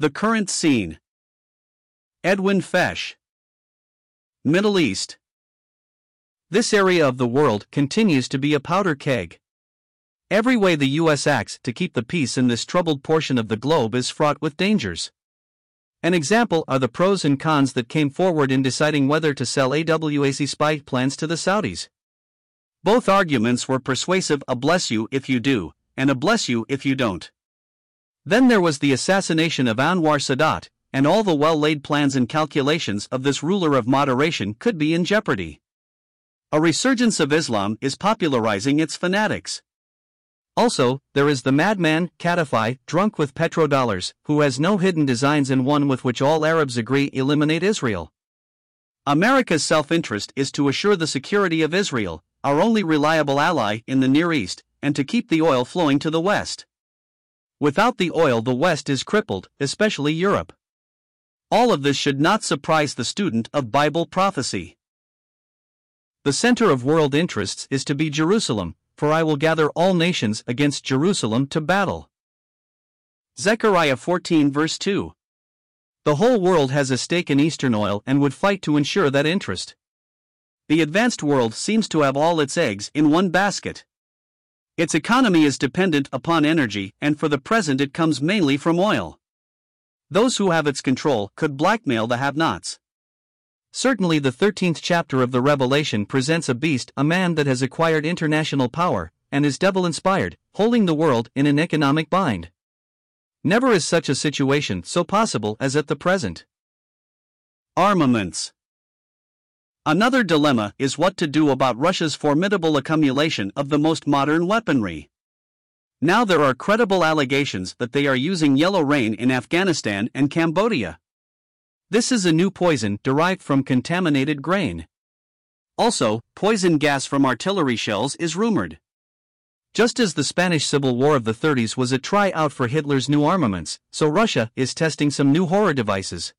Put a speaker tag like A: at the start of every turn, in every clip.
A: The current scene. Edwin Fesch. Middle East. This area of the world continues to be a powder keg. Every way the US acts to keep the peace in this troubled portion of the globe is fraught with dangers. An example are the pros and cons that came forward in deciding whether to sell AWAC spy plans to the Saudis. Both arguments were persuasive a bless you if you do, and a bless you if you don't. Then there was the assassination of Anwar Sadat, and all the well laid plans and calculations of this ruler of moderation could be in jeopardy. A resurgence of Islam is popularizing its fanatics. Also, there is the madman, Kadhafi, drunk with petrodollars, who has no hidden designs and one with which all Arabs agree eliminate Israel. America's self interest is to assure the security of Israel, our only reliable ally in the Near East, and to keep the oil flowing to the West. Without the oil, the West is crippled, especially Europe. All of this should not surprise the student of Bible prophecy. The center of world interests is to be Jerusalem, for I will gather all nations against Jerusalem to battle. Zechariah 14 verse 2. The whole world has a stake in Eastern oil and would fight to ensure that interest. The advanced world seems to have all its eggs in one basket. Its economy is dependent upon energy, and for the present it comes mainly from oil. Those who have its control could blackmail the have nots. Certainly, the 13th chapter of the Revelation presents a beast, a man that has acquired international power, and is devil inspired, holding the world in an economic bind. Never is such a situation so possible as at the present. Armaments. Another dilemma is what to do about Russia's formidable accumulation of the most modern weaponry. Now there are credible allegations that they are using yellow rain in Afghanistan and Cambodia. This is a new poison derived from contaminated grain. Also, poison gas from artillery shells is rumored. Just as the Spanish Civil War of the 30s was a tryout for Hitler's new armaments, so Russia is testing some new horror devices.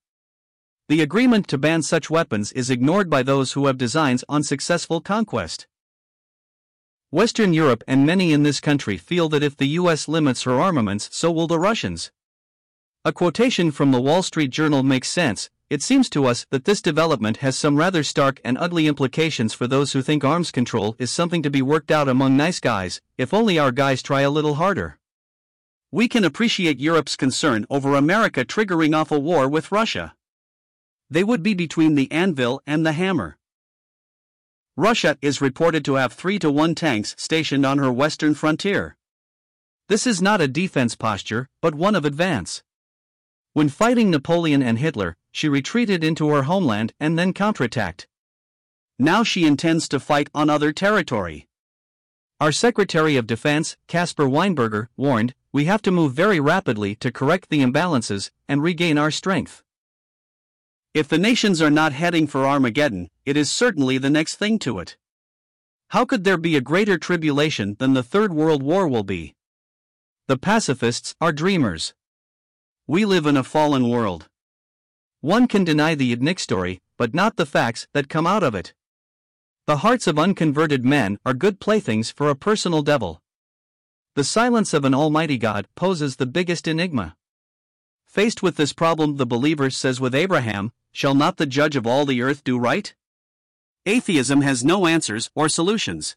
A: The agreement to ban such weapons is ignored by those who have designs on successful conquest. Western Europe and many in this country feel that if the US limits her armaments, so will the Russians. A quotation from the Wall Street Journal makes sense. It seems to us that this development has some rather stark and ugly implications for those who think arms control is something to be worked out among nice guys, if only our guys try a little harder. We can appreciate Europe's concern over America triggering off a war with Russia they would be between the anvil and the hammer. Russia is reported to have 3 to 1 tanks stationed on her western frontier. This is not a defense posture, but one of advance. When fighting Napoleon and Hitler, she retreated into her homeland and then counterattacked. Now she intends to fight on other territory. Our Secretary of Defense, Caspar Weinberger, warned, we have to move very rapidly to correct the imbalances and regain our strength. If the nations are not heading for Armageddon, it is certainly the next thing to it. How could there be a greater tribulation than the Third World War will be? The pacifists are dreamers. We live in a fallen world. One can deny the Yudnik story, but not the facts that come out of it. The hearts of unconverted men are good playthings for a personal devil. The silence of an almighty God poses the biggest enigma. Faced with this problem, the believer says with Abraham, Shall not the judge of all the earth do right? Atheism has no answers or solutions.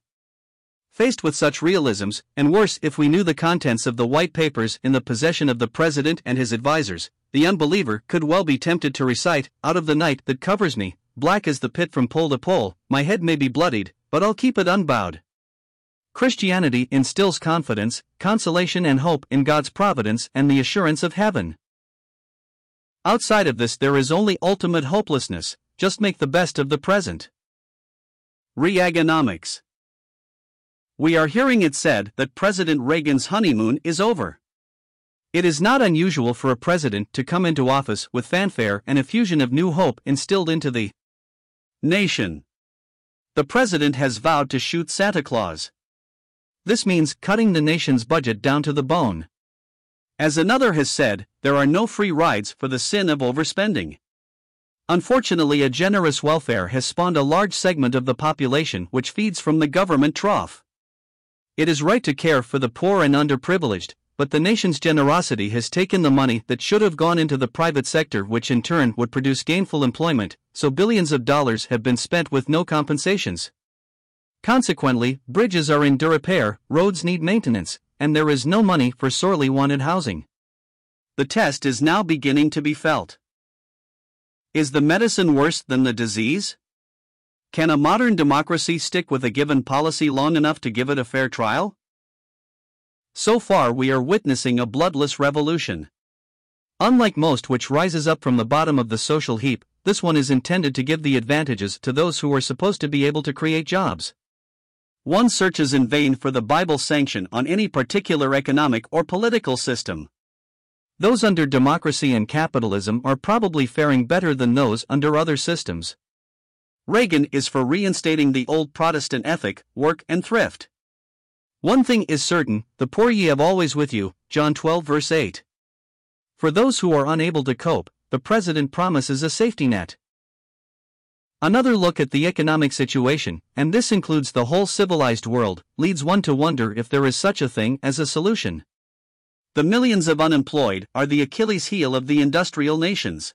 A: Faced with such realisms, and worse if we knew the contents of the white papers in the possession of the president and his advisers, the unbeliever could well be tempted to recite, Out of the night that covers me, black as the pit from pole to pole, my head may be bloodied, but I'll keep it unbowed. Christianity instills confidence, consolation, and hope in God's providence and the assurance of heaven. Outside of this, there is only ultimate hopelessness, just make the best of the present. Reaganomics. We are hearing it said that President Reagan's honeymoon is over. It is not unusual for a president to come into office with fanfare and a fusion of new hope instilled into the nation. The president has vowed to shoot Santa Claus. This means cutting the nation's budget down to the bone. As another has said, there are no free rides for the sin of overspending. Unfortunately, a generous welfare has spawned a large segment of the population which feeds from the government trough. It is right to care for the poor and underprivileged, but the nation's generosity has taken the money that should have gone into the private sector, which in turn would produce gainful employment, so billions of dollars have been spent with no compensations. Consequently, bridges are in disrepair, roads need maintenance, and there is no money for sorely wanted housing. The test is now beginning to be felt. Is the medicine worse than the disease? Can a modern democracy stick with a given policy long enough to give it a fair trial? So far, we are witnessing a bloodless revolution. Unlike most which rises up from the bottom of the social heap, this one is intended to give the advantages to those who are supposed to be able to create jobs. One searches in vain for the Bible sanction on any particular economic or political system. Those under democracy and capitalism are probably faring better than those under other systems. Reagan is for reinstating the old Protestant ethic, work and thrift. One thing is certain the poor ye have always with you. John 12, verse 8. For those who are unable to cope, the president promises a safety net. Another look at the economic situation, and this includes the whole civilized world, leads one to wonder if there is such a thing as a solution. The millions of unemployed are the Achilles heel of the industrial nations.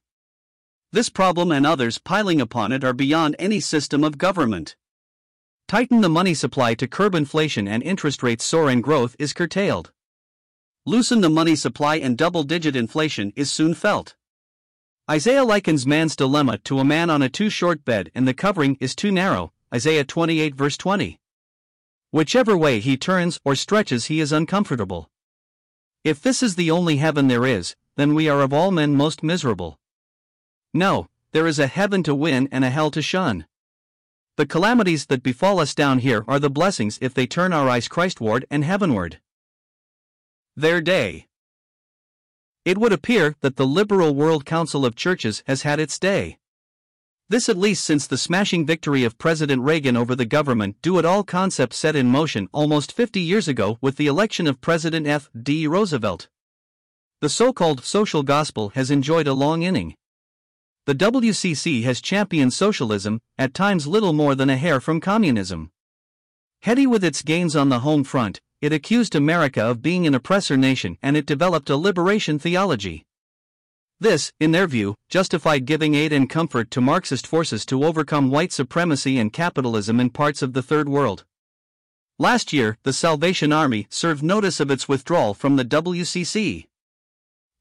A: This problem and others piling upon it are beyond any system of government. Tighten the money supply to curb inflation and interest rates soar and growth is curtailed. Loosen the money supply and double digit inflation is soon felt. Isaiah likens man's dilemma to a man on a too short bed and the covering is too narrow. Isaiah 28 verse 20. Whichever way he turns or stretches, he is uncomfortable. If this is the only heaven there is, then we are of all men most miserable. No, there is a heaven to win and a hell to shun. The calamities that befall us down here are the blessings if they turn our eyes Christward and heavenward. Their day. It would appear that the liberal World Council of Churches has had its day. This at least since the smashing victory of President Reagan over the government do it all concept set in motion almost 50 years ago with the election of President F. D. Roosevelt. The so called social gospel has enjoyed a long inning. The WCC has championed socialism, at times little more than a hair from communism. Heady with its gains on the home front, it accused America of being an oppressor nation and it developed a liberation theology. This, in their view, justified giving aid and comfort to Marxist forces to overcome white supremacy and capitalism in parts of the Third World. Last year, the Salvation Army served notice of its withdrawal from the WCC.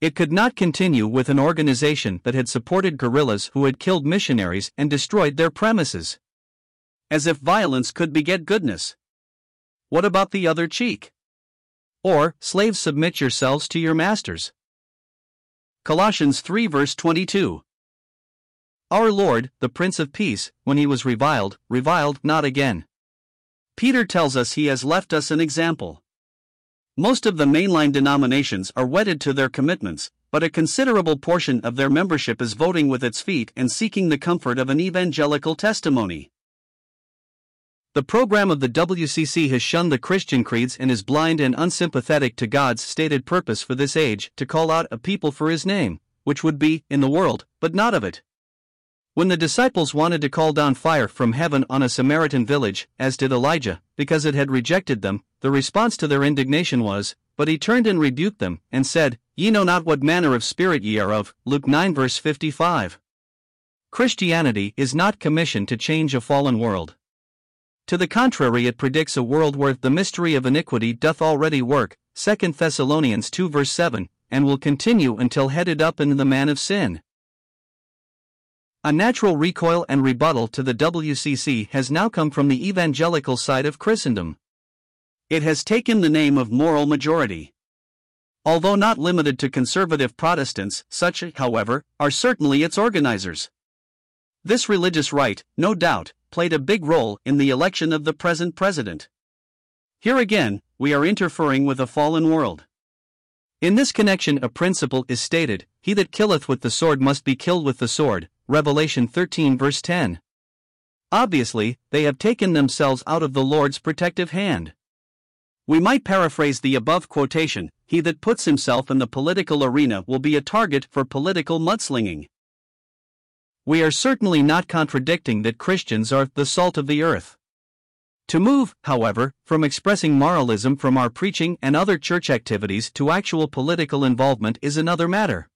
A: It could not continue with an organization that had supported guerrillas who had killed missionaries and destroyed their premises. As if violence could beget goodness. What about the other cheek? Or, slaves submit yourselves to your masters. Colossians 3 verse 22. Our Lord, the Prince of Peace, when he was reviled, reviled not again. Peter tells us he has left us an example. Most of the mainline denominations are wedded to their commitments, but a considerable portion of their membership is voting with its feet and seeking the comfort of an evangelical testimony. The program of the WCC has shunned the Christian creeds and is blind and unsympathetic to God's stated purpose for this age to call out a people for his name, which would be in the world, but not of it. When the disciples wanted to call down fire from heaven on a Samaritan village, as did Elijah, because it had rejected them, the response to their indignation was, But he turned and rebuked them, and said, Ye know not what manner of spirit ye are of. Luke 9 verse 55. Christianity is not commissioned to change a fallen world. To the contrary, it predicts a world where the mystery of iniquity doth already work, 2 Thessalonians 2 verse 7, and will continue until headed up in the man of sin. A natural recoil and rebuttal to the WCC has now come from the evangelical side of Christendom. It has taken the name of moral majority. Although not limited to conservative Protestants, such, however, are certainly its organizers. This religious right, no doubt, played a big role in the election of the present president. Here again, we are interfering with a fallen world. In this connection, a principle is stated He that killeth with the sword must be killed with the sword, Revelation 13 verse 10. Obviously, they have taken themselves out of the Lord's protective hand. We might paraphrase the above quotation He that puts himself in the political arena will be a target for political mudslinging. We are certainly not contradicting that Christians are the salt of the earth. To move, however, from expressing moralism from our preaching and other church activities to actual political involvement is another matter.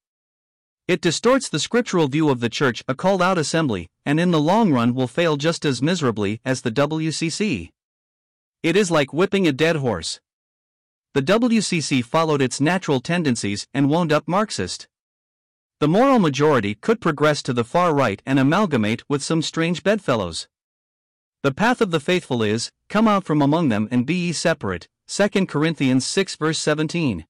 A: It distorts the scriptural view of the church, a called out assembly, and in the long run will fail just as miserably as the WCC. It is like whipping a dead horse. The WCC followed its natural tendencies and wound up Marxist. The moral majority could progress to the far right and amalgamate with some strange bedfellows. The path of the faithful is, Come out from among them and be ye separate. 2 Corinthians 6 verse 17.